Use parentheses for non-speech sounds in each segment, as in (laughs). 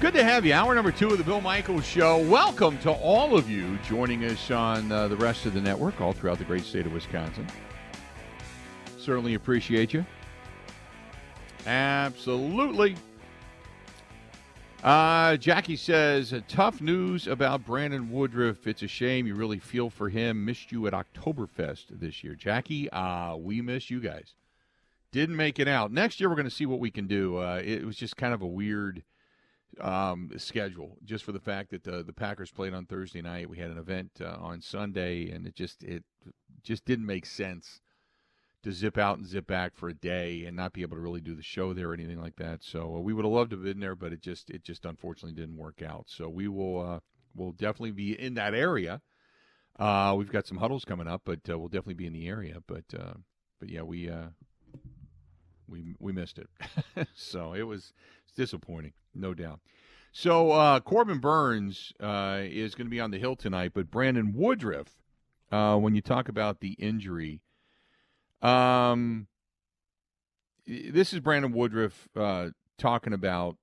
Good to have you. Hour number two of the Bill Michaels Show. Welcome to all of you joining us on uh, the rest of the network, all throughout the great state of Wisconsin. Certainly appreciate you. Absolutely. Uh, Jackie says, tough news about Brandon Woodruff. It's a shame. You really feel for him. Missed you at Oktoberfest this year. Jackie, uh, we miss you guys. Didn't make it out. Next year, we're going to see what we can do. Uh, it was just kind of a weird um, schedule, just for the fact that the the Packers played on Thursday night. We had an event uh, on Sunday, and it just it just didn't make sense to zip out and zip back for a day and not be able to really do the show there or anything like that. So uh, we would have loved to have been there, but it just it just unfortunately didn't work out. So we will uh, will definitely be in that area. Uh, we've got some huddles coming up, but uh, we'll definitely be in the area. But uh, but yeah, we uh, we we missed it. (laughs) so it was disappointing, no doubt. So uh, Corbin Burnes uh, is going to be on the hill tonight, but Brandon Woodruff, uh, when you talk about the injury, um, this is Brandon Woodruff uh, talking about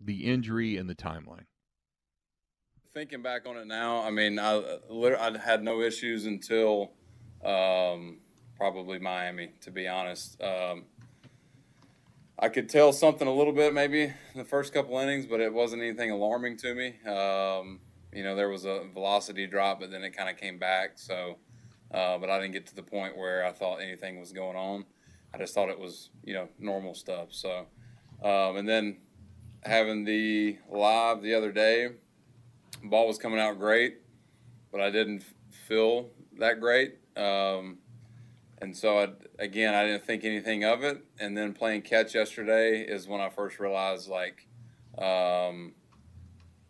the injury and the timeline. Thinking back on it now, I mean, I, I had no issues until um, probably Miami, to be honest. Um, I could tell something a little bit maybe in the first couple innings, but it wasn't anything alarming to me. Um, you know, there was a velocity drop, but then it kind of came back. So, uh, but I didn't get to the point where I thought anything was going on. I just thought it was, you know, normal stuff. So, um, and then having the live the other day, ball was coming out great, but I didn't feel that great. Um, and so I, again, I didn't think anything of it. And then playing catch yesterday is when I first realized like um,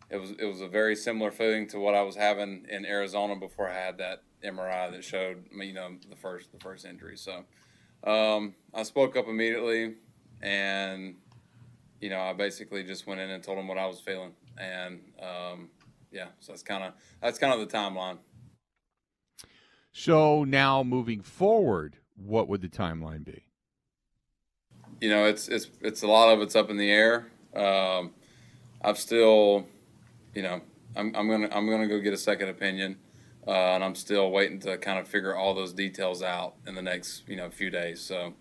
it was it was a very similar feeling to what I was having in Arizona before I had that MRI that showed you know, the first the first injury. So um, I spoke up immediately, and you know, I basically just went in and told them what I was feeling, and um, yeah, so that's kind of that's kind of the timeline. So now moving forward, what would the timeline be? You know, it's it's it's a lot of it's up in the air. Um, I've still, you know, I'm, I'm gonna I'm gonna go get a second opinion, uh, and I'm still waiting to kind of figure all those details out in the next you know few days. So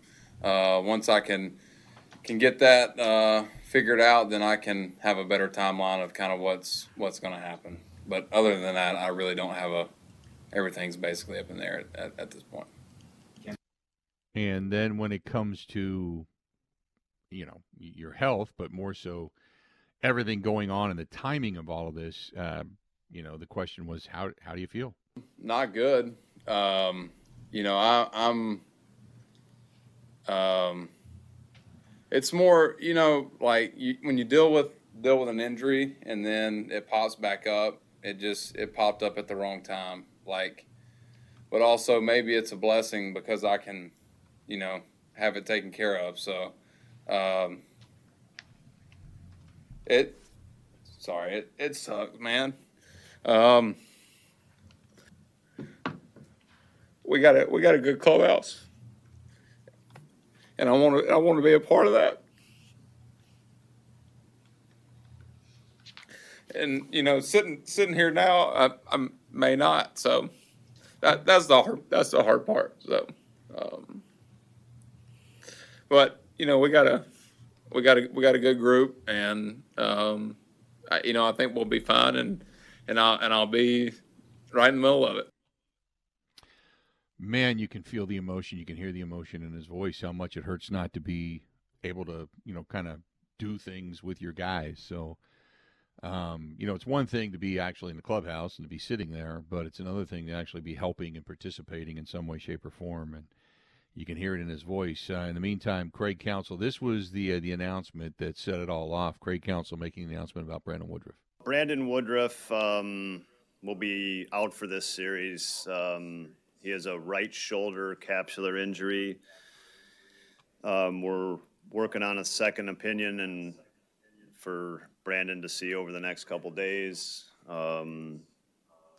uh, once I can can get that uh, figured out, then I can have a better timeline of kind of what's what's to happen. But other than that, I really don't have a everything's basically up in there at, at, this point. And then when it comes to, you know, your health, but more so everything going on and the timing of all of this, uh, you know, the question was how how do you feel? Not good. Um, you know, I, I'm. Um, it's more, you know, like you, when you deal with deal with an injury and then it pops back up. It just it popped up at the wrong time like but also maybe it's a blessing because I can, you know, have it taken care of. So, um, it, sorry, it, it sucks, man. Um, we got a we got a good clubhouse, and I want to I want to be a part of that. And you know, sitting sitting here now, I, I'm may not. So that that's the hard that's the hard part. So, um, but you know, we got a we got a we got a good group, and um, I, you know, I think we'll be fine, and and I'll and I'll be right in the middle of it. Man, you can feel the emotion. You can hear the emotion in his voice. How much it hurts not to be able to, you know, kind of do things with your guys. So um, you know, it's one thing to be actually in the clubhouse and to be sitting there, but it's another thing to actually be helping and participating in some way, shape, or form. And you can hear it in his voice. Uh, in the meantime, Craig Counsell, this was the uh, the announcement that set it all off. Craig Counsell making the announcement about Brandon Woodruff. Brandon Woodruff um, will be out for this series. Um, he has a right shoulder capsular injury. Um, we're working on a second opinion and for Brandon to see over the next couple days. Um,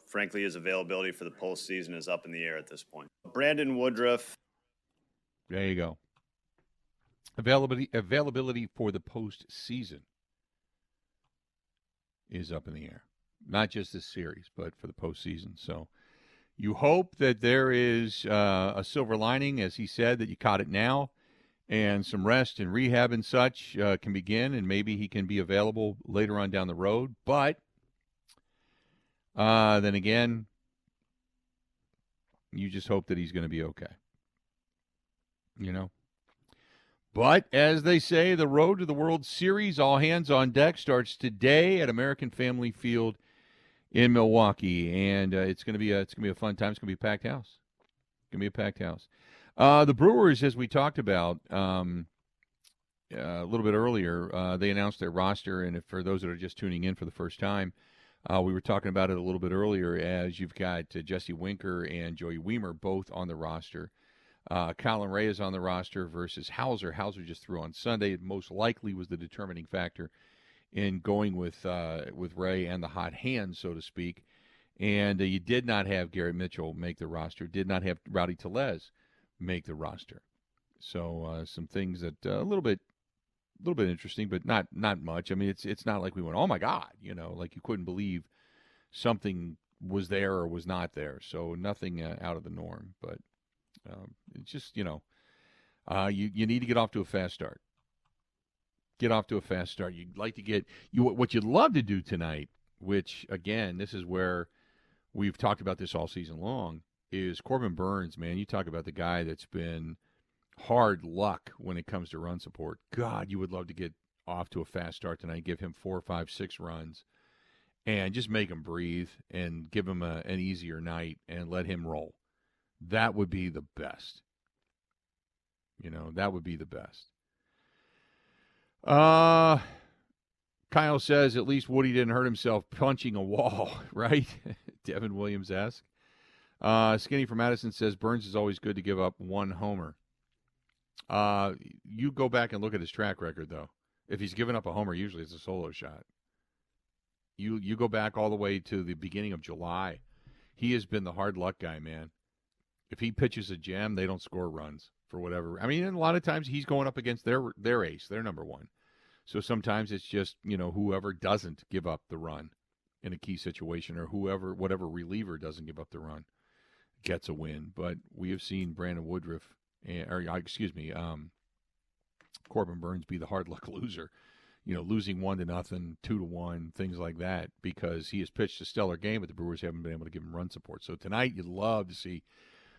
frankly, his availability for the postseason is up in the air at this point. Brandon Woodruff. There you go. Availability availability for the postseason. is up in the air. Not just this series, but for the postseason. So you hope that there is uh, a silver lining, as he said, that you caught it now, and some rest and rehab and such uh, can begin, and maybe he can be available later on down the road. But uh, then again, you just hope that he's going to be okay. You know? But as they say, the road to the World Series, all hands on deck, starts today at American Family Field in Milwaukee, and uh, it's going to be a it's going to be a fun time. It's going to be a packed house. Going to be a packed house. Uh, the Brewers, as we talked about um, uh, a little bit earlier, uh, they announced their roster, and if, for those that are just tuning in for the first time, uh, we were talking about it a little bit earlier. As you've got uh, Jesse Winker and Joey Wiemer both on the roster. Uh, Colin Rea is on the roster versus Houser. Houser just threw on Sunday. It most likely was the determining factor in going with uh, with Rea and the hot hand, so to speak. And uh, you did not have Garrett Mitchell make the roster. Did not have Rowdy Tellez make the roster. So uh, some things that uh, a little bit, a little bit interesting, but not not much. I mean, it's it's not like we went, oh my god, you know, like you couldn't believe something was there or was not there. So nothing uh, out of the norm, but um, it's just you know, uh, you you need to get off to a fast start. Get off to a fast start. You'd like to get you what you'd love to do tonight, which again, this is where we've talked about this all season long. Is Corbin Burnes, man? You talk about the guy that's been hard luck when it comes to run support. God, you would love to get off to a fast start tonight. Give him four, five, six runs, and just make him breathe and give him a, an easier night and let him roll. That would be the best. You know, that would be the best. Uh Kyle says at least Woody didn't hurt himself punching a wall, (laughs) right? Devin Williams asks. Uh, Skinny from Madison says Burnes is always good to give up one homer. Uh, you go back and look at his track record, though. If he's given up a homer, usually it's a solo shot. You you go back all the way to the beginning of July. He has been the hard luck guy, man if he pitches a jam, they don't score runs for whatever. I mean, a lot of times he's going up against their their ace, their number one. So sometimes it's just you know whoever doesn't give up the run in a key situation, or whoever whatever reliever doesn't give up the run gets a win. But we have seen Brandon Woodruff, or uh, excuse me, um, Corbin Burnes be the hard luck (laughs) loser. You know, losing one to nothing, two to one, things like that, because he has pitched a stellar game, but the Brewers haven't been able to give him run support. So tonight, you'd love to see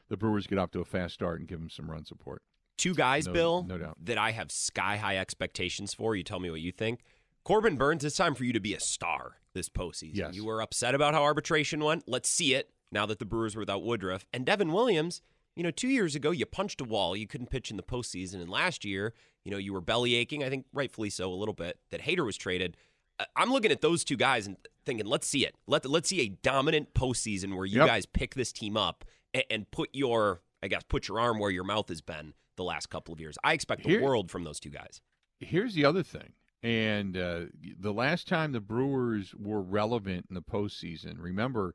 the Brewers get off to a fast start and give him some run support. Two guys, no, Bill, no doubt. that I have sky high expectations for. You tell me what you think. Corbin Burnes, it's time for you to be a star this postseason. Yes. You were upset about how arbitration went. Let's see it now that the Brewers were without Woodruff. And Devin Williams, you know, two years ago, you punched a wall. You couldn't pitch in the postseason. And last year, you know, you were belly aching, I think rightfully so, a little bit, that Hader was traded. Uh, I'm looking at those two guys and thinking, let's see it. Let, let's see a dominant postseason where you Yep. guys pick this team up and, and put your, I guess, put your arm where your mouth has been the last couple of years. I expect the Here- world from those two guys. Here's the other thing. And uh, the last time the Brewers were relevant in the postseason, remember,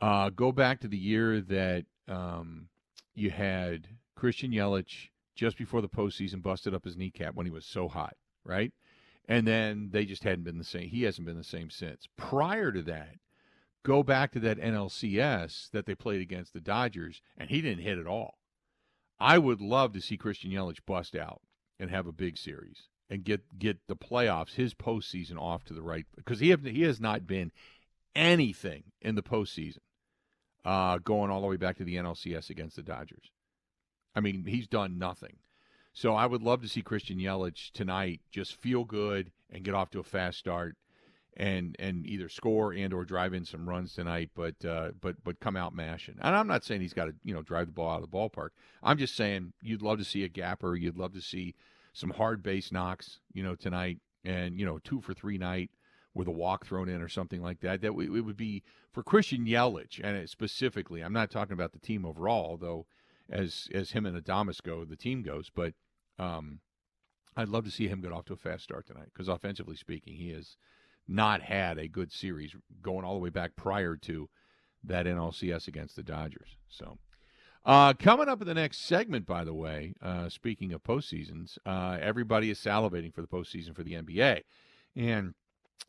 uh, go back to the year that um, you had Christian Yelich just before the postseason busted up his kneecap when he was so hot, right? And then they just hadn't been the same. He hasn't been the same since. Prior to that, go back to that NLCS that they played against the Dodgers, and he didn't hit at all. I would love to see Christian Yelich bust out and have a big series and get get the playoffs, his postseason off to the right because he have, he has not been anything in the postseason, uh, going all the way back to the NLCS against the Dodgers. I mean, he's done nothing. So I would love to see Christian Yelich tonight just feel good and get off to a fast start and and either score and or drive in some runs tonight, but uh, but but come out mashing. And I'm not saying he's got to you know drive the ball out of the ballpark. I'm just saying you'd love to see a gapper. You'd love to see some hard base knocks, you know, tonight, and you know two for three night with a walk thrown in or something like that. That it would be for Christian Yelich, and specifically. I'm not talking about the team overall, though. As as him and Adames go, the team goes, but um, I'd love to see him get off to a fast start tonight because offensively speaking, he has not had a good series going all the way back prior to that NLCS against the Dodgers. So, uh, coming up in the next segment, by the way, uh, speaking of postseasons, uh, everybody is salivating for the postseason for the NBA. And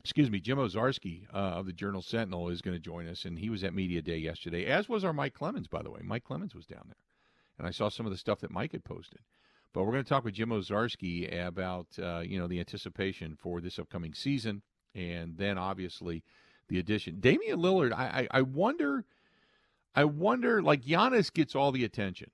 excuse me, Jim Owczarski uh, of the Journal Sentinel is going to join us, and he was at Media Day yesterday, as was our Mike Clemens, by the way. Mike Clemens was down there, and I saw some of the stuff that Mike had posted. But we're going to talk with Jim Owczarski about uh, you know the anticipation for this upcoming season, and then obviously the addition. Damian Lillard, I, I, I wonder, I wonder, like Giannis gets all the attention,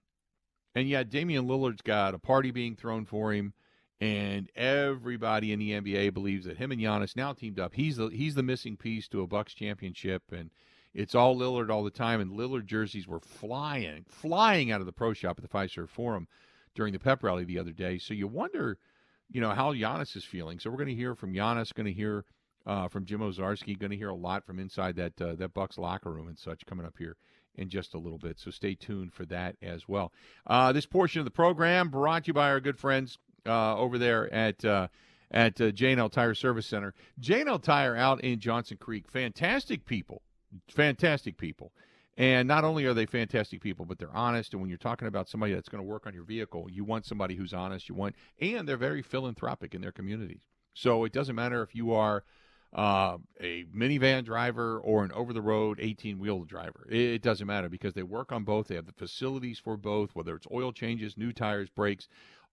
and yet Damian Lillard's got a party being thrown for him and everybody in the NBA believes that him and Giannis now teamed up. He's the he's the missing piece to a Bucks championship, and it's all Lillard all the time. And Lillard jerseys were flying, flying out of the pro shop at the Fiserv Forum during the pep rally the other day. So you wonder, you know, how Giannis is feeling. So we're going to hear from Giannis, going to hear uh, from Jim Owczarski, going to hear a lot from inside that uh, that Bucks locker room and such coming up here in just a little bit. So stay tuned for that as well. Uh, this portion of the program brought to you by our good friends uh, over there at uh, at uh, J&L Tire Service Center. J&L Tire out in Johnson Creek, fantastic people, fantastic people. And not only are they fantastic people, but they're honest. And when you're talking about somebody that's going to work on your vehicle, you want somebody who's honest. You want, and they're very philanthropic in their communities. So it doesn't matter if you are uh, a minivan driver or an over the road 18 wheel driver. It, it, doesn't matter because they work on both. They have the facilities for both, whether it's oil changes, new tires, brakes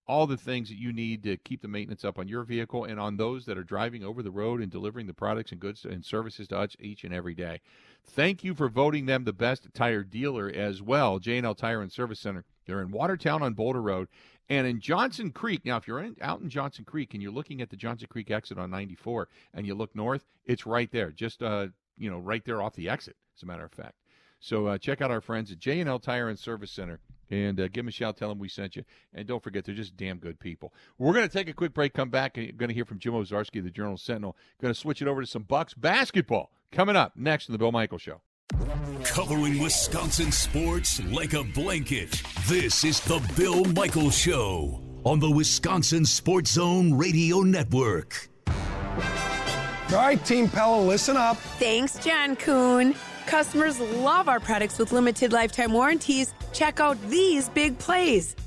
all the things that you need to keep the maintenance up on your vehicle and on those that are driving over the road and delivering the products and goods and services to us each and every day. Thank you for voting them the best tire dealer as well. J&L Tire and Service Center. They're in Watertown on Boulder Road and in Johnson Creek. Now, if you're in, out in Johnson Creek and you're looking at the Johnson Creek exit on 94 and you look north, it's right there, just uh, you know, right there off the exit. As a matter of fact. So uh, check out our friends at J&L Tire and Service Center and uh, give them a shout. Tell them we sent you. And don't forget, they're just damn good people. We're going to take a quick break, come back, and going to hear from Jim Owczarski of the Journal Sentinel. Going to switch it over to some Bucks basketball coming up next in the Bill Michaels Show. Covering Wisconsin sports like a blanket. This is the Bill Michaels Show on the Wisconsin Sports Zone Radio Network. All right, Team Pella, listen up. Thanks, John Kuhn. Customers love our products with limited lifetime warranties. Check out these big plays.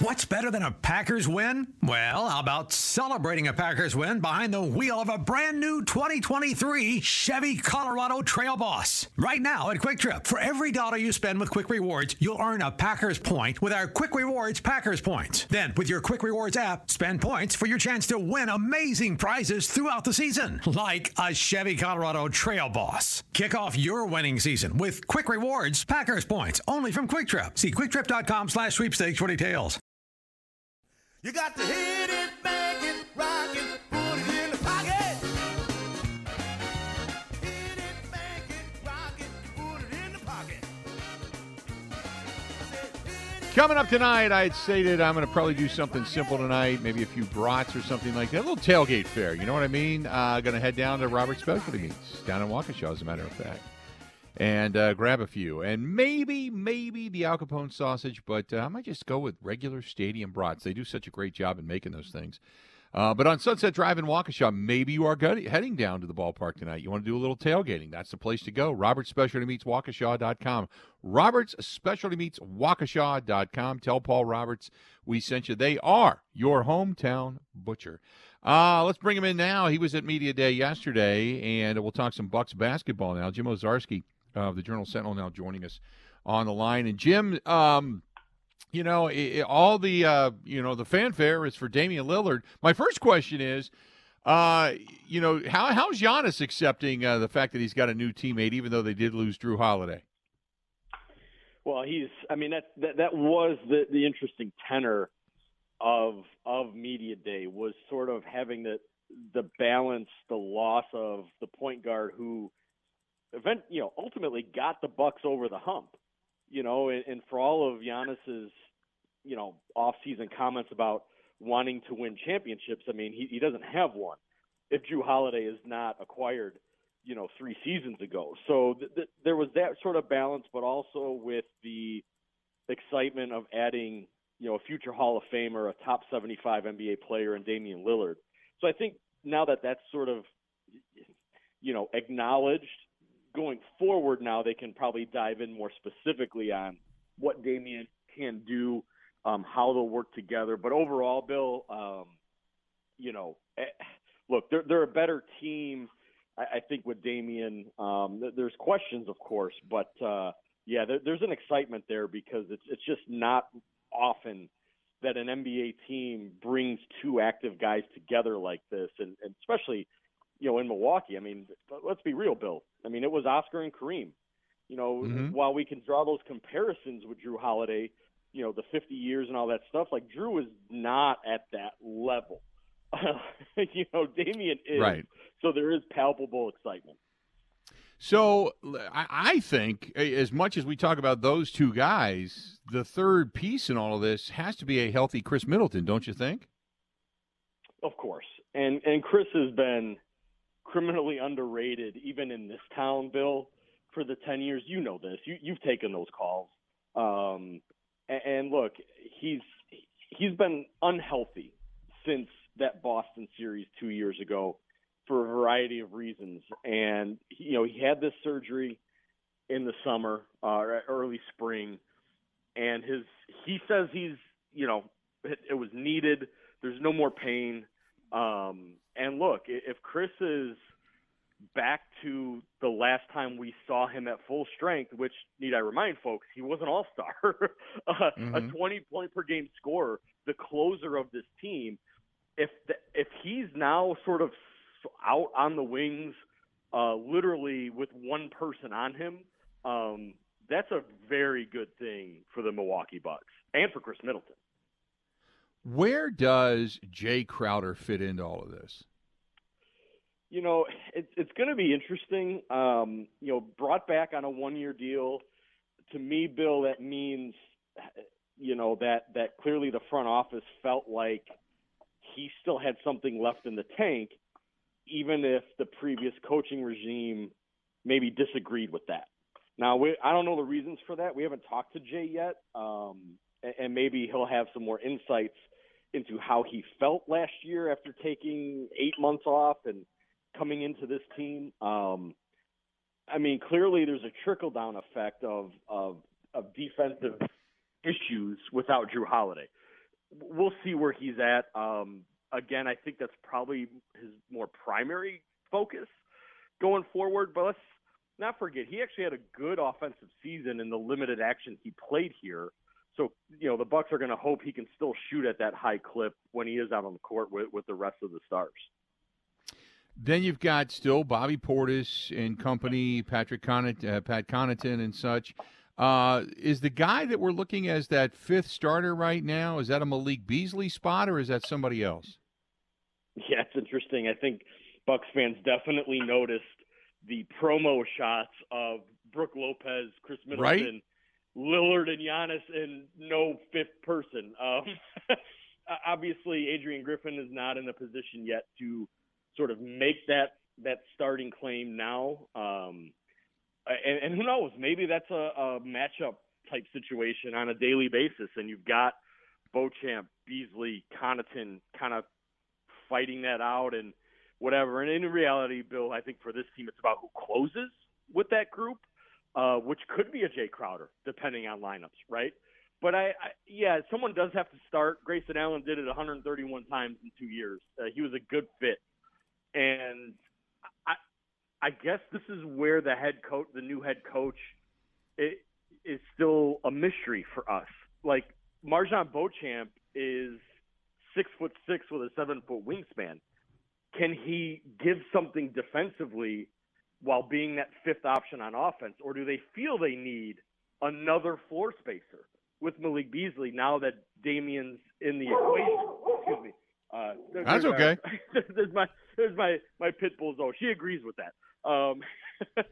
What's better than a Packers win? Well, how about celebrating a Packers win behind the wheel of a brand new 2023 Chevy Colorado Trail Boss? Right now at Kwik Trip, for every dollar you spend with Kwik Rewards, you'll earn a Packers point with our Kwik Rewards Packers points. Then, with your Kwik Rewards app, spend points for your chance to win amazing prizes throughout the season, like a Chevy Colorado Trail Boss. Kick off your winning season with Kwik Rewards Packers points only from Kwik Trip. See kwiktrip.com slash sweepstakes for details. You got to hit it, bang it, rock it, put it in the pocket. Hit it, bang it, rock it, put it in the pocket. Coming up tonight, I had stated I'm going to probably do something simple tonight, maybe a few brats or something like that. A little tailgate fare, you know what I mean? Uh, going to head down to Robert's Specialty Meats down in Waukesha, as a matter of fact, and uh, grab a few. And maybe, maybe the Al Capone sausage, but uh, I might just go with regular stadium brats. They do such a great job in making those things. Uh, but on Sunset Drive in Waukesha, maybe you are heading down to the ballpark tonight. You want to do a little tailgating. That's the place to go. Robert's Specialty Meats, Waukesha.com. Robert's Specialty Meats, Waukesha.com. Tell Paul Roberts we sent you. They are your hometown butcher. Uh, let's bring him in now. He was at Media Day yesterday, and we'll talk some Bucks basketball now. Jim Owczarski of the Journal Sentinel now joining us on the line. And Jim, um, you know, it, all the uh, you know the fanfare is for Damian Lillard. My first question is, uh, you know, how how's Giannis accepting uh, the fact that he's got a new teammate, even though they did lose Jrue Holiday? Well, he's. I mean, that that, that was the the interesting tenor of of media day was sort of having the the balance, the loss of the point guard who event you know ultimately got the Bucks over the hump. You know, and, and for all of Giannis's you know off-season comments about wanting to win championships, I mean he, he doesn't have one. If Jrue Holiday is not acquired, you know, three seasons ago, so th- th- there was that sort of balance, but also with the excitement of adding you know a future Hall of Famer, a top 75 NBA player, and Damian Lillard. So I think now that that's sort of you know acknowledged going forward now they can probably dive in more specifically on what Damian can do, um, how they'll work together. But overall, Bill, um, you know, eh, look, they're they're a better team. I, I think with Damian, um, there's questions, of course, but uh, yeah, there, there's an excitement there because it's it's just not often that an NBA team brings two active guys together like this, and, and especially, you know, in Milwaukee. I mean, let's be real, Bill. I mean, it was Oscar and Kareem. You know, Mhm. while we can draw those comparisons with Jrue Holiday, you know, the 50 years and all that stuff, like Jrue is not at that level. (laughs) you know, Damian is. Right. So there is palpable excitement. So I, I think, as much as we talk about those two guys, the third piece in all of this has to be a healthy Khris Middleton, don't you think? Of course. And and Khris has been criminally underrated even in this town, Bill, for the 10 years. You know this. You you've taken those calls. Um and, and look, he's he's been unhealthy since that Boston series 2 years ago for a variety of reasons. And you know, he had this surgery in the summer, uh, or early spring, and his he says he's you know it, it was needed. There's no more pain. Um, and look, if Khris is back to the last time we saw him at full strength, which need I remind folks, he was an all star, uh, (laughs) a Mhm. 20 point per game scorer, the closer of this team. If the, if he's now sort of out on the wings, uh, literally with one person on him, um, that's a very good thing for the Milwaukee Bucks and for Khris Middleton. Where does Jae Crowder fit into all of this? you know, it's it's going to be interesting. Um, you know, brought back on a one-year deal. To me, Bill, that means, you know, that that clearly the front office felt like he still had something left in the tank, even if the previous coaching regime maybe disagreed with that. Now, we, I don't know the reasons for that. We haven't talked to Jae yet, um, and, and maybe he'll have some more insights into how he felt last year after taking eight months off and coming into this team. Um, I mean, clearly there's a trickle down effect of, of of defensive issues without Jrue Holiday. We'll see where he's at. Um, again, I think that's probably his more primary focus going forward. But let's not forget he actually had a good offensive season in the limited action he played here. So you know the Bucks are going to hope he can still shoot at that high clip when he is out on the court with, with the rest of the stars. Then you've got still Bobby Portis and company, Patrick uh, Pat Connaughton and such. Uh, is the guy that we're looking as that fifth starter right now? Is that a Malik Beasley spot or is that somebody else? Yeah, it's interesting. I think Bucks fans definitely noticed the promo shots of Brook Lopez, Khris Middleton, Lillard, and Giannis, and no fifth person. Um, (laughs) obviously, Adrian Griffin is not in a position yet to sort of make that that starting claim now. Um, and, and who knows? Maybe that's a, a matchup type situation on a daily basis, and you've got Beauchamp, Beasley, Connaughton kind of fighting that out and whatever. And in reality, Bill, I think for this team, it's about who closes with that group, uh, which could be a Jae Crowder, depending on lineups, right? But I, I, yeah, someone does have to start. Grayson Allen did it 131 times in two years. Uh, he was a good fit, and I, I guess this is where the head coach, the new head coach, it, is still a mystery for us. Like MarJon Beauchamp is six foot six with a seven foot wingspan. Can he give something defensively while being that fifth option on offense, or do they feel they need another floor spacer? with Malik Beasley now that Damian's in the equation. Excuse me. Uh, That's okay. (laughs) There's my there's my my pit bull zone. She agrees with that. Um, (laughs)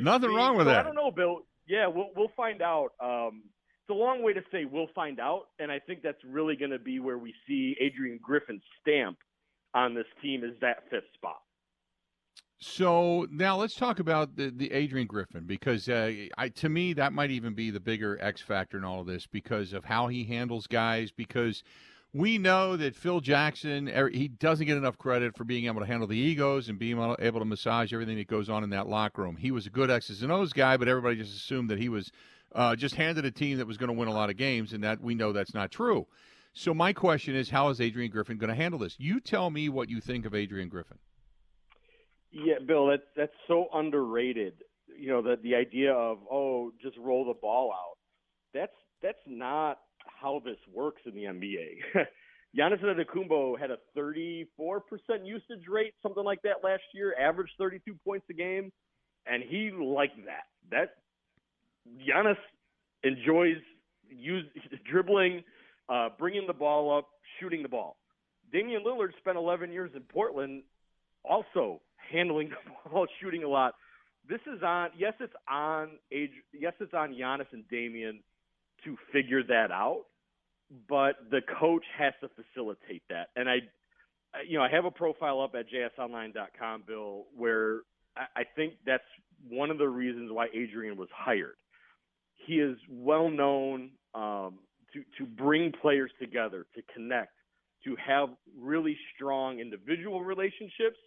Nothing the- wrong with so I don't know, Bill. Yeah, we'll we'll find out. Um, it's a long way to say we'll find out, and I think that's really going to be where we see Adrian Griffin's stamp on this team is that fifth spot. So now let's talk about the, the Adrian Griffin because uh, I, to me that might even be the bigger X factor in all of this because of how he handles guys. Because we know that Phil Jackson er, he doesn't get enough credit for being able to handle the egos and being able to massage everything that goes on in that locker room. He was a good X's and O's guy, but everybody just assumed that he was uh, just handed a team that was going to win a lot of games, and that we know that's not true. So my question is, how is Adrian Griffin going to handle this? You tell me what you think of Adrian Griffin. Yeah, Bill, that's that's so underrated. You know, the the idea of oh, just roll the ball out. That's that's not how this works in the NBA. (laughs) Giannis Antetokounmpo had a 34% usage rate, something like that last year, averaged 32 points a game, and he liked that. That Giannis enjoys use (laughs) dribbling, uh, bringing the ball up, shooting the ball. Damian Lillard spent 11 years in Portland, also handling the (laughs) ball, shooting a lot. This is on. Yes, it's on. Yes, it's on Giannis and Damian to figure that out, but the coach has to facilitate that. And I, you know, I have a profile up at jsonline.com, Bill, where I, I think that's one of the reasons why Adrian was hired. He is well known um, to to bring players together, to connect, to have really strong individual relationships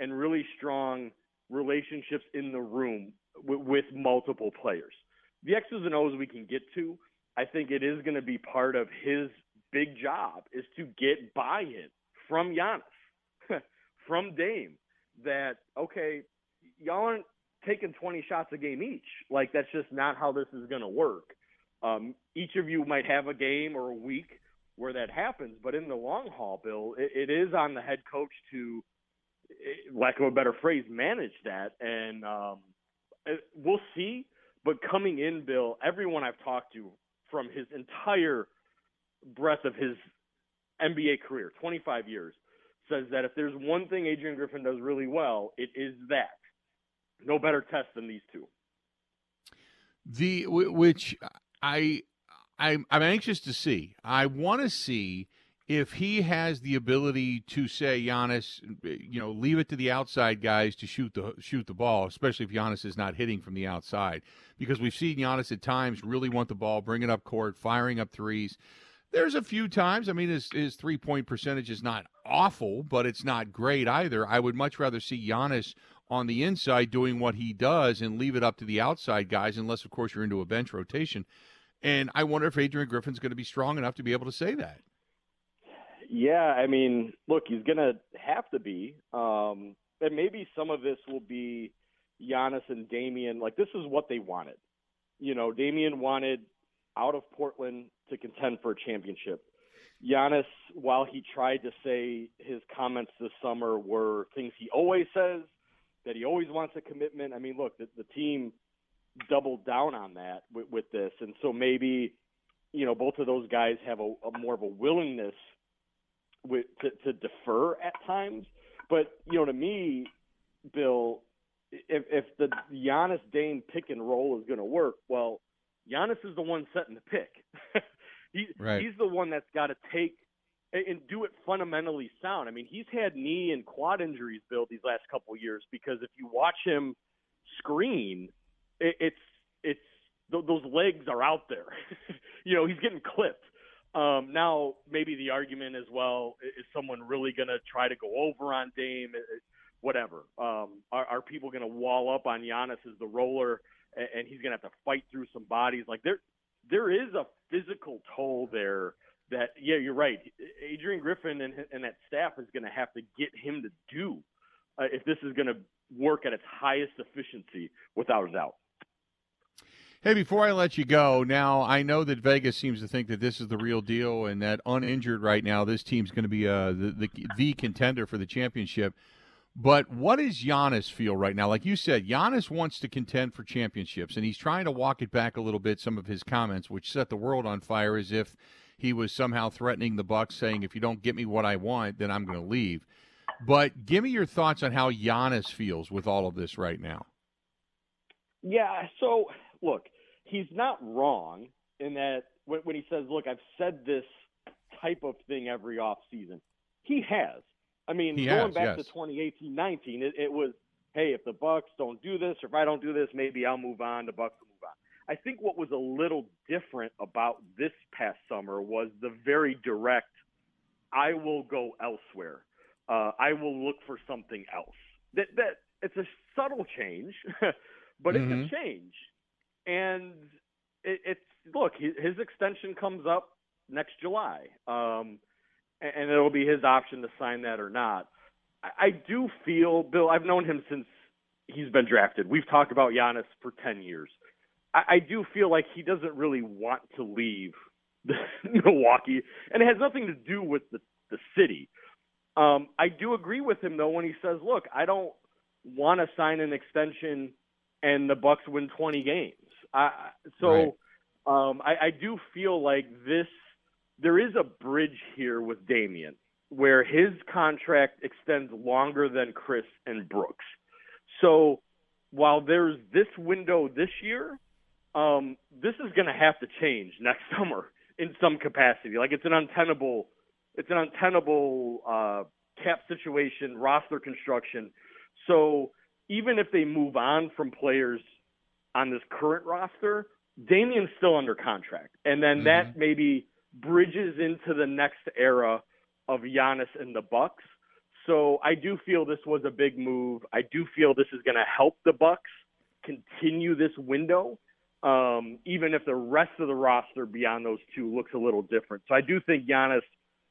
and really strong relationships in the room with, with multiple players. The X's and O's we can get to. I think it is going to be part of his big job is to get buy-in from Giannis, (laughs) from Dame, that okay, y'all aren't taking 20 shots a game each. Like that's just not how this is going to work. Um, each of you might have a game or a week where that happens, but in the long haul, Bill, it, it is on the head coach to, lack of a better phrase, manage that. And um, we'll see. But coming in, Bill, everyone I've talked to from his entire breadth of his NBA career, 25 years, says that if there's one thing Adrian Griffin does really well, it is that. No better test than these two. The which I I'm, I'm anxious to see. I want to see if he has the ability to say Giannis, you know, leave it to the outside guys to shoot the shoot the ball, especially if Giannis is not hitting from the outside, because we've seen Giannis at times really want the ball, bring it up court, firing up threes. There's a few times. I mean, his his three point percentage is not awful, but it's not great either. I would much rather see Giannis on the inside doing what he does and leave it up to the outside guys, unless of course you're into a bench rotation. And I wonder if Adrian Griffin's going to be strong enough to be able to say that. Yeah, I mean, look, he's gonna have to be, um, and maybe some of this will be Giannis and Damian. Like this is what they wanted. You know, Damian wanted out of Portland to contend for a championship. Giannis, while he tried to say his comments this summer were things he always says, that he always wants a commitment. I mean, look, the, the team doubled down on that with, with this, and so maybe you know both of those guys have a, a more of a willingness with, to, to defer at times. But you know, to me, Bill, if if the Giannis Dame pick and roll is going to work, well, Giannis is the one setting the pick. (laughs) he, Right. He's the one that's got to take and, do it fundamentally sound. I mean, he's had knee and quad injuries, Bill, these last couple of years because if you watch him screen, it, it's it's th- those legs are out there. (laughs) you know, he's getting clipped. Um, now, maybe the argument as well is someone really going to try to go over on Dame? Whatever. Um, are, are people going to wall up on Giannis as the roller, and, and he's going to have to fight through some bodies? Like there, there is a physical toll there. That yeah, you're right. Adrian Griffin and, and that staff is going to have to get him to do uh, if this is going to work at its highest efficiency, without a doubt. Hey, before I let you go, now I know that Vegas seems to think that this is the real deal, and that uninjured right now, this team's going to be uh, the, the the contender for the championship. But what does Giannis feel right now? Like you said, Giannis wants to contend for championships, and he's trying to walk it back a little bit. Some of his comments, which set the world on fire, as if he was somehow threatening the Bucks, saying, "If you don't get me what I want, then I'm going to leave." But give me your thoughts on how Giannis feels with all of this right now. Yeah. So look, he's not wrong in that when, when he says, "Look, I've said this type of thing every off season." He has. I mean, He going has, back yes. to 2018-19, it, it was, "Hey, if the Bucks don't do this, or if I don't do this, maybe I'll move on. The Bucks will move on." I think what was a little different about this past summer was the very direct, "I will go elsewhere. Uh, I will look for something else." That that it's a subtle change, (laughs) but it's Mhm. a change, and it, it's look. His, extension comes up next July, um, and, it'll be his option to sign that or not. I, do feel, Bill. I've known him since he's been drafted. We've talked about Giannis for ten years. I, I do feel like he doesn't really want to leave (laughs) Milwaukee, and it has nothing to do with the the city. Um, I do agree with him though when he says, "Look, I don't want to sign an extension and the Bucks win 20 games." I, so Right. um, I, I do feel like this. There is a bridge here with Damian where his contract extends longer than Khris and Brook's. So while there's this window this year, um, this is going to have to change next (laughs) summer in some capacity. Like it's an untenable, it's an untenable uh, cap situation, roster construction. So even if they move on from players on this current roster, Damian's still under contract, and then that maybe bridges into the next era of Giannis and the Bucks. So I do feel this was a big move. I do feel this is going to help the Bucks continue this window, um, even if the rest of the roster beyond those two looks a little different. So I do think Giannis,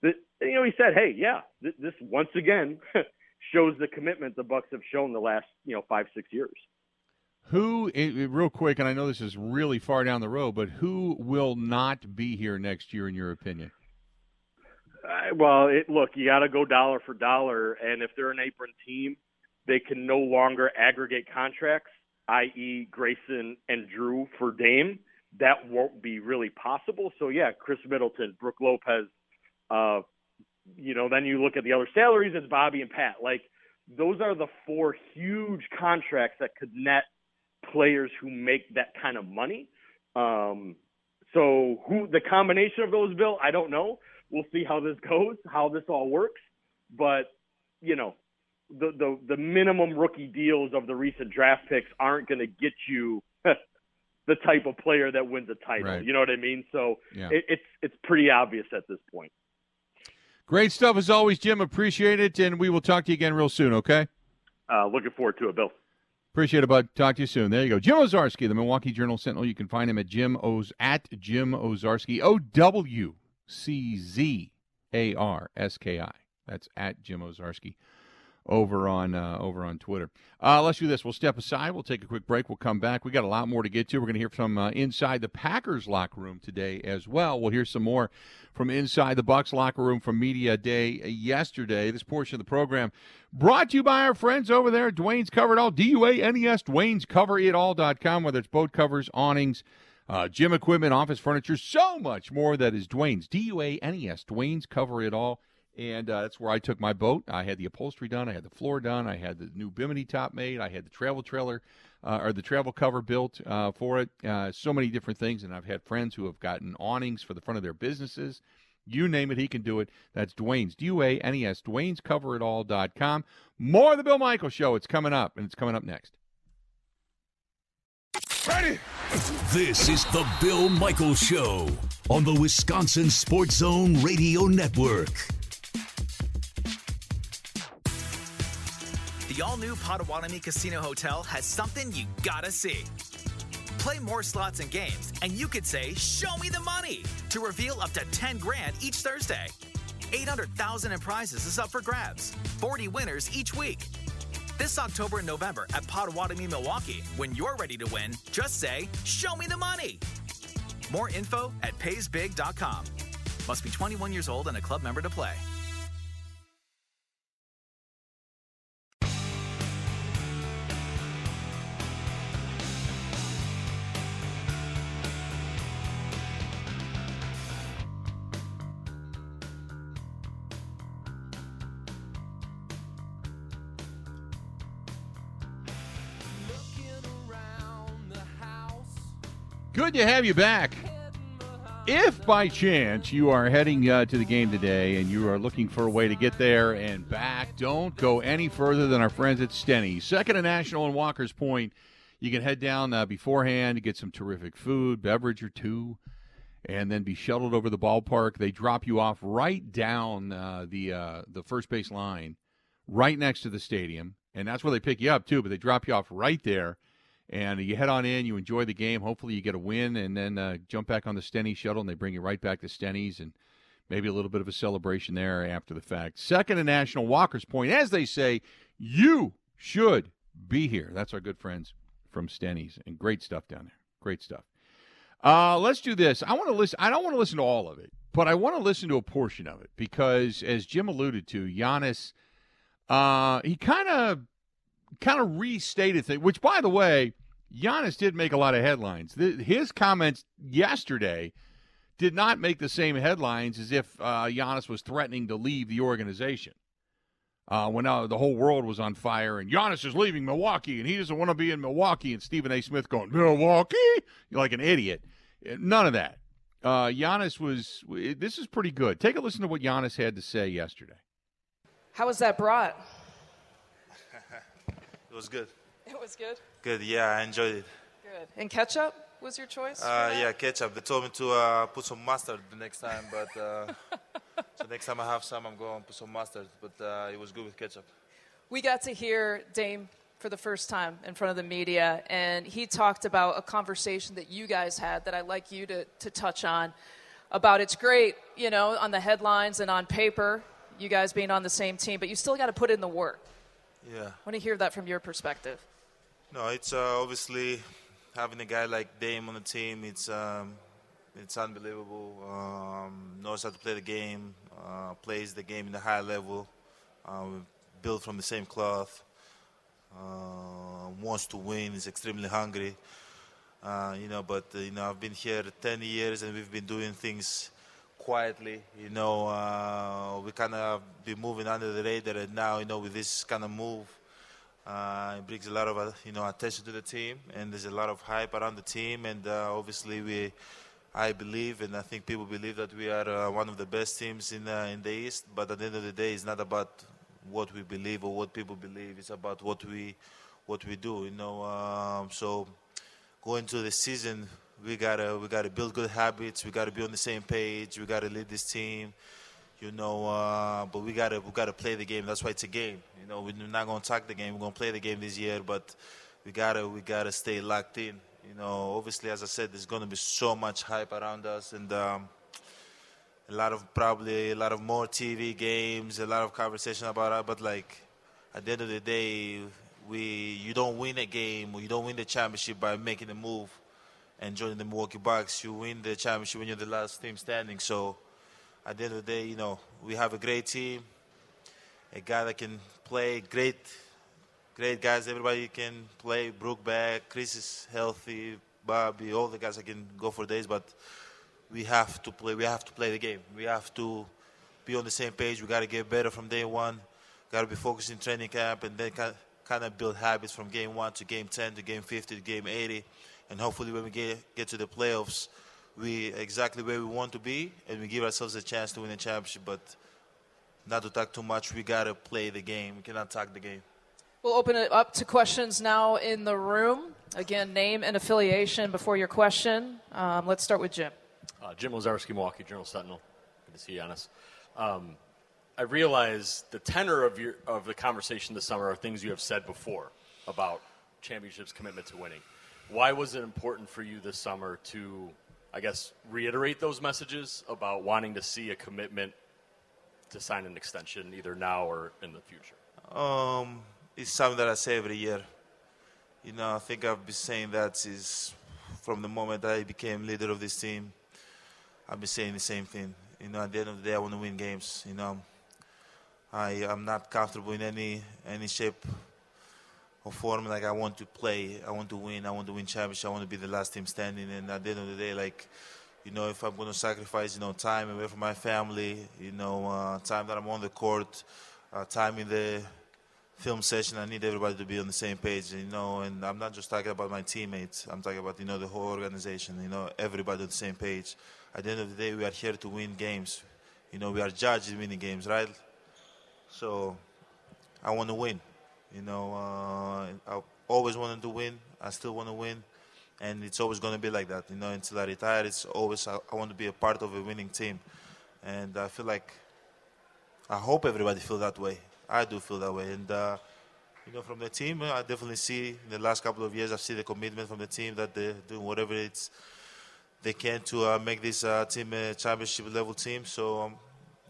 that you know, he said, "Hey, yeah, th- this once again (laughs) shows the commitment the Bucks have shown the last you know five six years." Who, real quick, and I know this is really far down the road, but who will not be here next year, in your opinion? Uh, well, it, look, you got to go dollar for dollar, and if they're an apron team, they can no longer aggregate contracts, i.e., Grayson and Jrue for Dame. That won't be really possible. So yeah, Khris Middleton, Brook Lopez. Uh, you know, then you look at the other salaries. It's Bobby and Pat. Like those are the four huge contracts that could net players who make that kind of money. Um, so who the combination of those, Bill, I don't know. We'll see how this (laughs) goes, how this all works. But you know, the the the minimum rookie deals of the recent draft picks aren't going to get you (laughs) the type of player that wins a title. Right. You know what I mean? So Yeah. it, it's it's pretty obvious at this point. Great stuff as always, Jim. Appreciate it, and we will talk to you again real soon. Okay. Uh, looking forward to it, Bill. Appreciate it, bud. Talk to you soon. There you go. Jim Owczarski, the Milwaukee Journal Sentinel. You can find him at Jim Oz at Jim Owczarski. O W C Z A R S K I. That's at Jim Owczarski over on uh, over on Twitter. Uh, let's do this. We'll step aside. We'll take a quick break. We'll come back. We got a lot more to get to. We're going to hear from uh, inside the Packers locker room today as well. We'll hear some more from inside the Bucks locker room from media day yesterday. This portion of the program brought to you by our friends over there Duane's Cover It All. D U A N E S. Duane's Cover It All.com. Whether it's boat covers, awnings. Uh, gym equipment, office furniture, so much more. That is Duane's, D U A N E S, Duane's Cover It All. And uh, that's where I took my boat. I had the upholstery done, I had the floor done, I had the new Bimini top made, I had the travel trailer uh, or the travel cover built uh, for it. Uh, so many different things. And I've had friends who have gotten awnings for the front of their businesses. You name it, he can do it. That's Duane's, D U A N E S, Duane's Cover It All.com. More of the Bill Michaels Show. It's coming up, and it's coming up next. Ready? This is the Bill Michaels Show on the Wisconsin Sports Zone Radio Network. The all new Potawatomi Casino Hotel has something you gotta see. Play more slots and games, and you could say, Show me the money! to reveal up to 10 grand each Thursday. 800,000 in prizes is up for grabs. 40 winners each week. This October and November at Potawatomi, Milwaukee, when you're ready to win, just say, Show me the money! More info at paysbig.com. Must be 21 years old and a club member to play. Good to have you back. If by chance you are heading uh, to the game today and you are looking for a way to get there and back, don't go any further than our friends at Steny. Second and National and Walker's Point. You can head down uh, beforehand to get some terrific food, beverage or two, and then be shuttled over the ballpark. They drop you off right down uh, the uh, the first base line, right next to the stadium, and that's where they pick you up too. But they drop you off right there and you head on in. You enjoy the game. Hopefully, you get a win, and then uh, jump back on the Steny shuttle, and they bring you right back to Steny's, and maybe a little bit of a celebration there after the fact. Second and National Walker's Point, as they say, you should be here. That's our good friends from Steny's, and great stuff down there. Great stuff. Uh, let's do this. I want to listen. I don't want to listen to all of it, but I want to listen to a portion of it because, as Jim alluded to, Giannis, uh, he kind of kind of restated things. Which, by the way, Giannis did make a lot of headlines. His comments yesterday did not make the same headlines as if uh, Giannis was threatening to leave the organization. Uh, when uh, the whole world was on fire and Giannis is leaving Milwaukee and he doesn't want to be in Milwaukee and Stephen A. Smith going Milwaukee You're like an idiot. None of that. Uh, Giannis was. This is pretty good. Take a listen to what Giannis had to say yesterday. How was that brought? It was good. It was good. Good. Yeah, I enjoyed it. Good. And ketchup was your choice? Uh, yeah, ketchup. They told me to uh, put some mustard the next time, but uh, (laughs) so next time I have some, I'm going to put some mustard. But uh, it was good with ketchup. We got to hear Dame for the first time in front of the media, and he talked about a conversation that you guys had that I'd like you to, to touch on. About it's great, you know, on the headlines and on paper, you guys being on the same team, but you still got to put in the work. Yeah. I want to hear that from your perspective. No, it's uh, obviously having a guy like Dame on the team. It's um, it's unbelievable. Um, knows how to play the game, uh, plays the game in a high level. Um, built from the same cloth. Uh, wants to win. Is extremely hungry. Uh, you know, but uh, you know, I've been here 10 years and we've been doing things quietly. You know, uh, we kind of be moving under the radar, and now you know with this kind of move, uh, it brings a lot of uh, you know attention to the team, and there's a lot of hype around the team, and uh, obviously we. I believe, and I think people believe that we are uh, one of the best teams in in the East. But at the end of the day, it's not about what we believe or what people believe. It's about what we what we do. You know, um, so going to the season, we gotta we gotta build good habits. We gotta be on the same page. We gotta lead this team you know. Uh, but we gotta we gotta play the game. That's why it's a game. You know, we're not gonna talk the game. We're gonna play the game this year, but we gotta we gotta stay locked in. You know, obviously, as I said, there's gonna be so much hype around us, and um, a lot of probably a lot of more TV games, a lot of conversation about it. But like at the end of the day, we you don't win a game or you don't win the championship by making a move and joining the Milwaukee Bucks. You win the championship when you're the last team standing. So at the end of the day, you know, we have a great team, a guy that can play, great, great guys. Everybody can play. Brook back, Khris is healthy, Bobby, all the guys that can go for days. But we have to play. We have to play the game. We have to be on the same page. We got to get better from day one. Got to be focused in training camp, and then kind of build habits from game one to game 10 to game 50 to game 80. And hopefully, when we get get to the playoffs we exactly where we want to be, and we give ourselves a chance to win a championship. But not to talk too much, we gotta play the game. We cannot talk the game. We'll open it up to questions now in the room. Again, name and affiliation before your question. Um, let's start with Jim. Uh, Jim Owczarski, Milwaukee Journal Sentinel. Good to see you, Giannis. Um, I realize the tenor of your of the conversation this summer are things you have said before about championships, commitment to winning. Why was it important for you this summer to I guess, reiterate those messages about wanting to see a commitment to sign an extension either now or in the future? Um, it's something that I say every year. You know, I think I've been saying that since from the moment I became leader of this team. I've been saying the same thing. You know, at the end of the day, I want to win games. You know, I am not comfortable in any any shape form like I want to play, I want to win, I want to win championship, I want to be the last team standing. And at the end of the day, like, you know, if I'm going to sacrifice, you know, time away from my family, you know, uh, time that I'm on the court, uh, time in the film session, I need everybody to be on the same page, you know. And I'm not just talking about my teammates. I'm talking about you know the whole organization. You know, everybody on the same page. At the end of the day, we are here to win games. You know, we are judged in winning games, right? So, I want to win. You know, uh, I always wanted to win. I still want to win, and it's always going to be like that. You know, until I retire, it's always I, I want to be a part of a winning team, and I feel like I hope everybody feel that way. I do feel that way, and uh, you know, from the team, I definitely see in the last couple of years, I've seen the commitment from the team that they're doing whatever it's they can to uh, make this uh, team a championship level team. So um,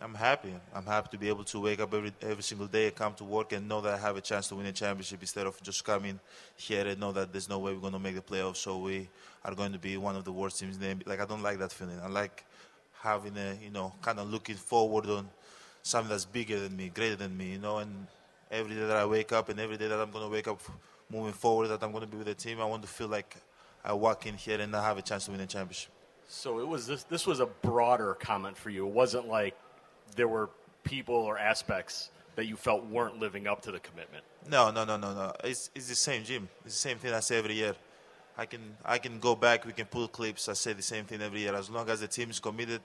I'm happy. I'm happy to be able to wake up every every single day and come to work and know that I have a chance to win a championship instead of just coming here and know that there's no way we're going to make the playoffs. So we are going to be one of the worst teams in. Like I don't like that feeling. I like having a you know kind of looking forward on something that's bigger than me, greater than me. You know, and every day that I wake up and every day that I'm going to wake up moving forward, that I'm going to be with the team, I want to feel like I walk in here and I have a chance to win a championship. So it was this. This was a broader comment for you. It wasn't like there were people or aspects that you felt weren't living up to the commitment. No, no, no, no, no. It's it's the same, Jim. It's the same thing I say every year. I can I can go back. We can pull clips. I say the same thing every year. As long as the team is committed,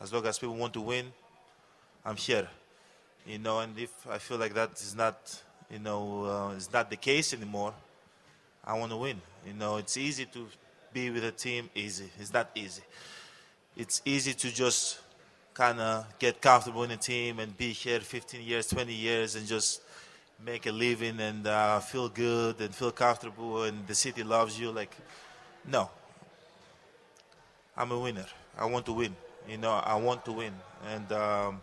as long as people want to win, I'm here. You know, and if I feel like that is not, you know, uh, is not the case anymore, I want to win. You know, it's easy to be with a team. Easy. It's not easy. It's easy to just kind of get comfortable in a team and be here 15 years, 20 years, and just make a living and uh, feel good and feel comfortable, and the city loves you. Like, no. I'm a winner. I want to win. You know, I want to win, and um,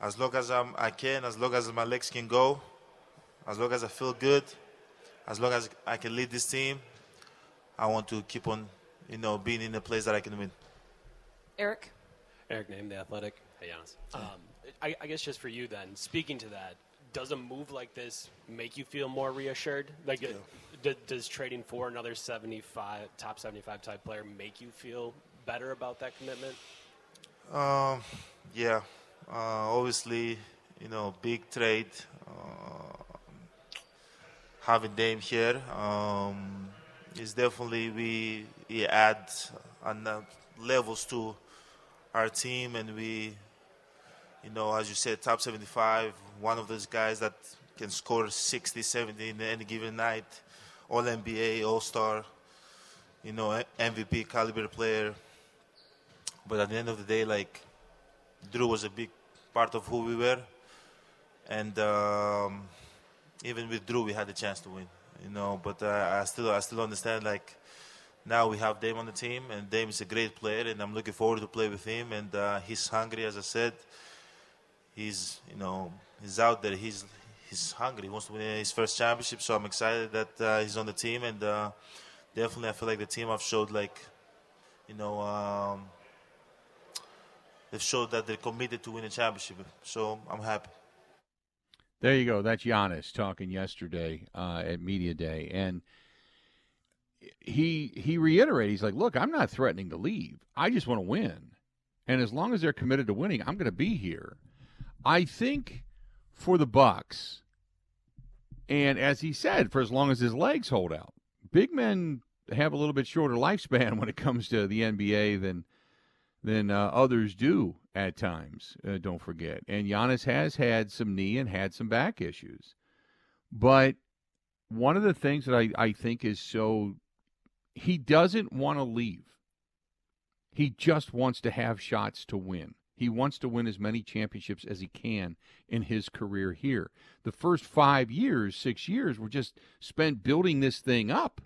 as long as I'm, I can, as long as my legs can go, as long as I feel good, as long as I can lead this team, I want to keep on, you know, being in a place that I can win. Eric? Eric Nehm, The Athletic. Hey, Giannis. Um, I, I guess just for you then, speaking to that, does a move like this make you feel more reassured? Like, uh, d- does trading for another 75, top 75 type player make you feel better about that commitment? Um, yeah, uh, obviously, you know, big trade. Uh, having Dame here um, is definitely we, we add on uh, levels to our team, and we, you know, as you said, top 75, one of those guys that can score 60, 70 in any given night, All NBA, All Star, you know, MVP caliber player. But at the end of the day, like Jrue was a big part of who we were, and um, even with Jrue, we had a chance to win. You know, but uh, I still I still understand like now we have Dame on the team, and Dame is a great player, and I'm looking forward to play with him. And uh, he's hungry, as I said. He's you know he's out there. He's he's hungry. He wants to win his first championship. So I'm excited that uh, he's on the team, and uh, definitely I feel like the team have showed like you know. Um, they've showed that they're committed to win a championship. So I'm happy. There you go. That's Giannis talking yesterday uh, at media day, and he he reiterated. He's like, "Look, I'm not threatening to leave. I just want to win, and as long as they're committed to winning, I'm going to be here." I think for the Bucks, and as he said, for as long as his legs hold out, big men have a little bit shorter lifespan (laughs) when it comes to the NBA than than uh, others do at times. Uh, don't forget, and Giannis has had some knee and had some back issues, but one of the things that I, I think is so he doesn't want to leave. He just wants to have shots to win. He wants to win as many championships as he can in his career here. The first five years, six years, were just spent building this thing up.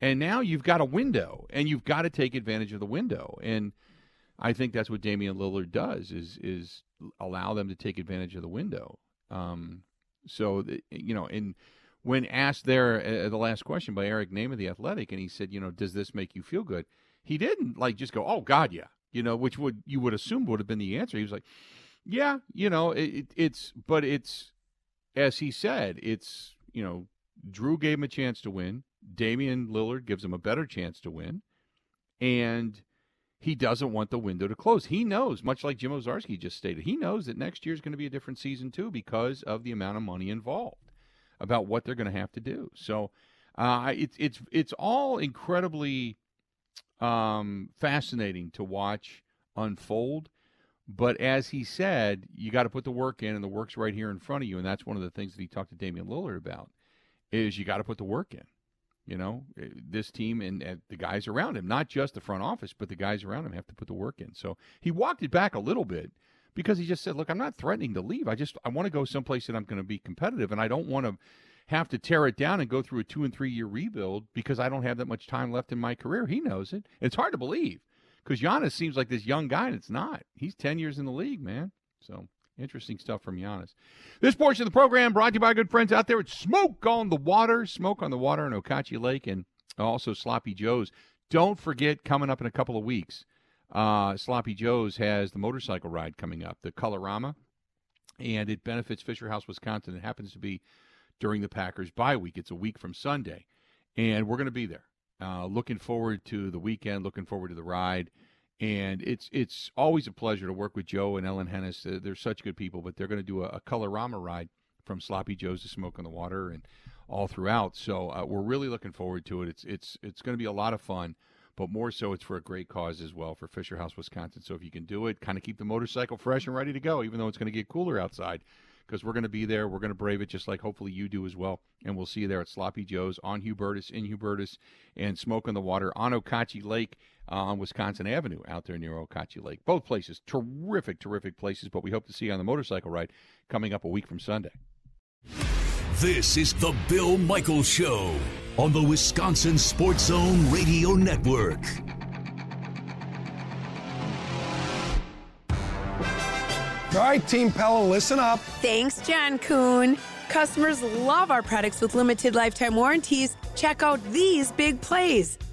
And now you've got a window, and you've got to take advantage of the window. And I think that's what Damian Lillard does is is allow them to take advantage of the window. Um, so you know, and when asked there uh, the last question by Eric Nehm of the Athletic, and he said, you know, does this make you feel good? He didn't like just go, oh God, yeah, you know, which would you would assume would have been the answer. He was like, yeah, you know, it, it's, but it's, as he said, it's, you know, Jrue gave him a chance to win. Damian Lillard gives him a better chance to win, and he doesn't want the window to close. He knows, much like Jim Owczarski just stated, he knows that next year is going to be a different season too because of the amount of money involved about what they're going to have to do. So uh, it's it's it's all incredibly um, fascinating to watch unfold. But as he said, you got to put the work in, and the work's right here in front of you. And that's one of the things that he talked to Damian Lillard about is you got to put the work in. You know, eh, this team and, and, the guys around him, not just the front office, but the guys around him have to put the work in. So he walked it back a little bit because he just said, "Look, I'm not threatening to leave. I just I want to go someplace that I'm going to be competitive, and I don't want to have to tear it down and go through a two and three year rebuild because I don't have that much time left in my career." He knows it. It's hard to believe because Giannis seems like this young guy, and it's not. He's ten years in the league, man. So Interesting stuff from Giannis. This portion of the program brought to you by good friends out there at Smoke on the Water, Smoke on the Water in Okauchee Lake, and also Sloppy Joe's. Don't forget, coming up in a couple of weeks, uh, Sloppy Joe's has the motorcycle ride coming up, the Colorama, and it benefits Fisher House, Wisconsin. It happens to be during the Packers bye week. It's a week from Sunday, and we're going to be there. Uh, looking forward to the weekend, looking forward to the ride and it's it's always a pleasure to work with Joe and Ellen Hennis. Uh, they're such good people, but they're going to do a, a Colorama ride from Sloppy Joe's to Smoke on the Water and all throughout. So uh, we're really looking forward to it. It's it's it's going to be a lot of fun, but more so it's for a great cause as well for Fisher House, Wisconsin. So if you can do it, kind of keep the motorcycle fresh and ready to go, even though it's going to get cooler outside because we're going to be there. We're going to brave it just like hopefully you do as well. And we'll see you there at Sloppy Joe's on Hubertus, in Hubertus, and Smoke on the Water on Okauchee Lake uh, on Wisconsin Avenue out there near Okauchee Lake. Both places, terrific, terrific places, but we hope to see you on the motorcycle ride coming up a week from Sunday. This is the Bill Michaels Show on the Wisconsin Sports Zone Radio Network. All right, Team Pella, listen up. Thanks, John Kuhn. Customers love our products with limited lifetime warranties. Check out these big plays.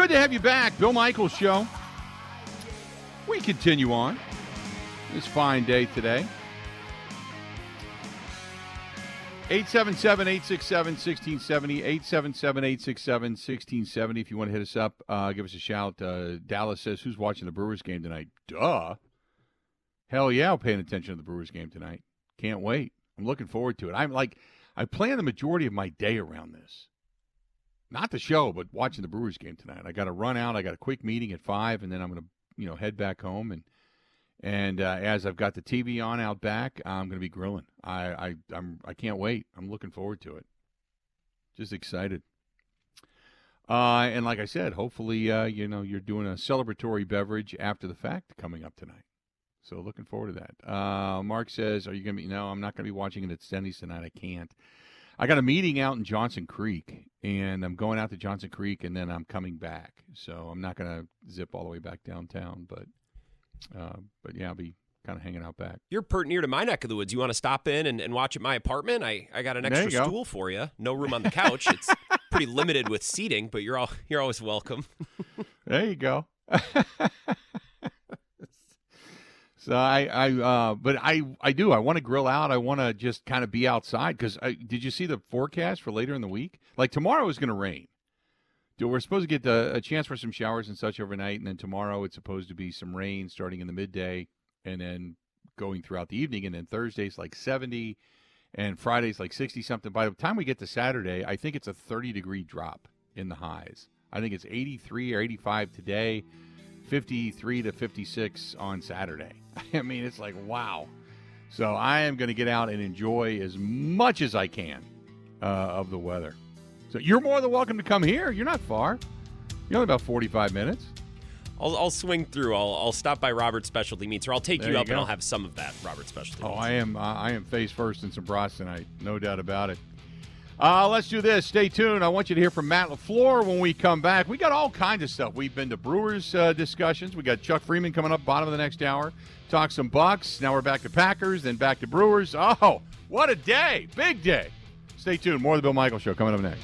Good to have you back, Bill Michaels Show. We continue on this fine day today. 877 867 1670. 877 867 1670. If you want to hit us up, uh, give us a shout. Uh, Dallas says, Who's watching the Brewers game tonight? Duh. Hell yeah, I'm paying attention to the Brewers game tonight. Can't wait. I'm looking forward to it. I'm like, I plan the majority of my day around this. Not the show, but watching the Brewers game tonight. I got to run out. I got a quick meeting at five, and then I'm going to, you know, head back home. And and uh, as I've got the TV on out back, I'm going to be grilling. I I I'm I can't wait. I'm looking forward to it. Just excited. Uh, and like I said, hopefully, uh, you know, you're doing a celebratory beverage after the fact coming up tonight. So looking forward to that. Uh, Mark says, "Are you going to be?" No, I'm not going to be watching it at Steny's tonight. I can't. I got a meeting out in Johnson Creek, and I'm going out to Johnson Creek, and then I'm coming back. So I'm not going to zip all the way back downtown, but uh, but yeah, I'll be kind of hanging out back. You're pert near to my neck of the woods. You want to stop in and, and watch at my apartment? I, I got an extra go. stool for you. No room on the couch. it's pretty limited with seating, but you're all you're always welcome. (laughs) there you go. (laughs) So I, I, uh, but I, I do. I want to grill out. I want to just kind of be outside because did you see the forecast for later in the week? Like tomorrow is going to rain. We're supposed to get the, a chance for some showers and such overnight, and then tomorrow it's supposed to be some rain starting in the midday and then going throughout the evening, and then Thursday's like seventy, and Friday's like 60 something. By the time we get to Saturday, I think it's a 30 degree drop in the highs. I think it's 83 or 85 today, 53 to 56 on Saturday. (laughs) I mean, it's like, wow. So I am going to get out and enjoy as much as I can uh, of the weather. So you're more than welcome to come here. You're not far. You're only about 45 minutes. I'll, I'll swing through. I'll, I'll stop by Robert's Specialty Meats, or I'll take you you up and. I'll have some of that Robert Specialty Oh, Meats. I am. Uh, I am face first in some brats tonight, no doubt about it. Uh, let's do this. Stay tuned. I want you to hear from Matt LaFleur when we come back. We got all kinds of stuff. We've been to Brewers uh, discussions. We got Chuck Freeman coming up bottom of the next hour. Talk some Bucks. Now we're back to Packers, then back to Brewers. Oh, what a day! Big day. Stay tuned. More of the Bill Michael Show coming up next.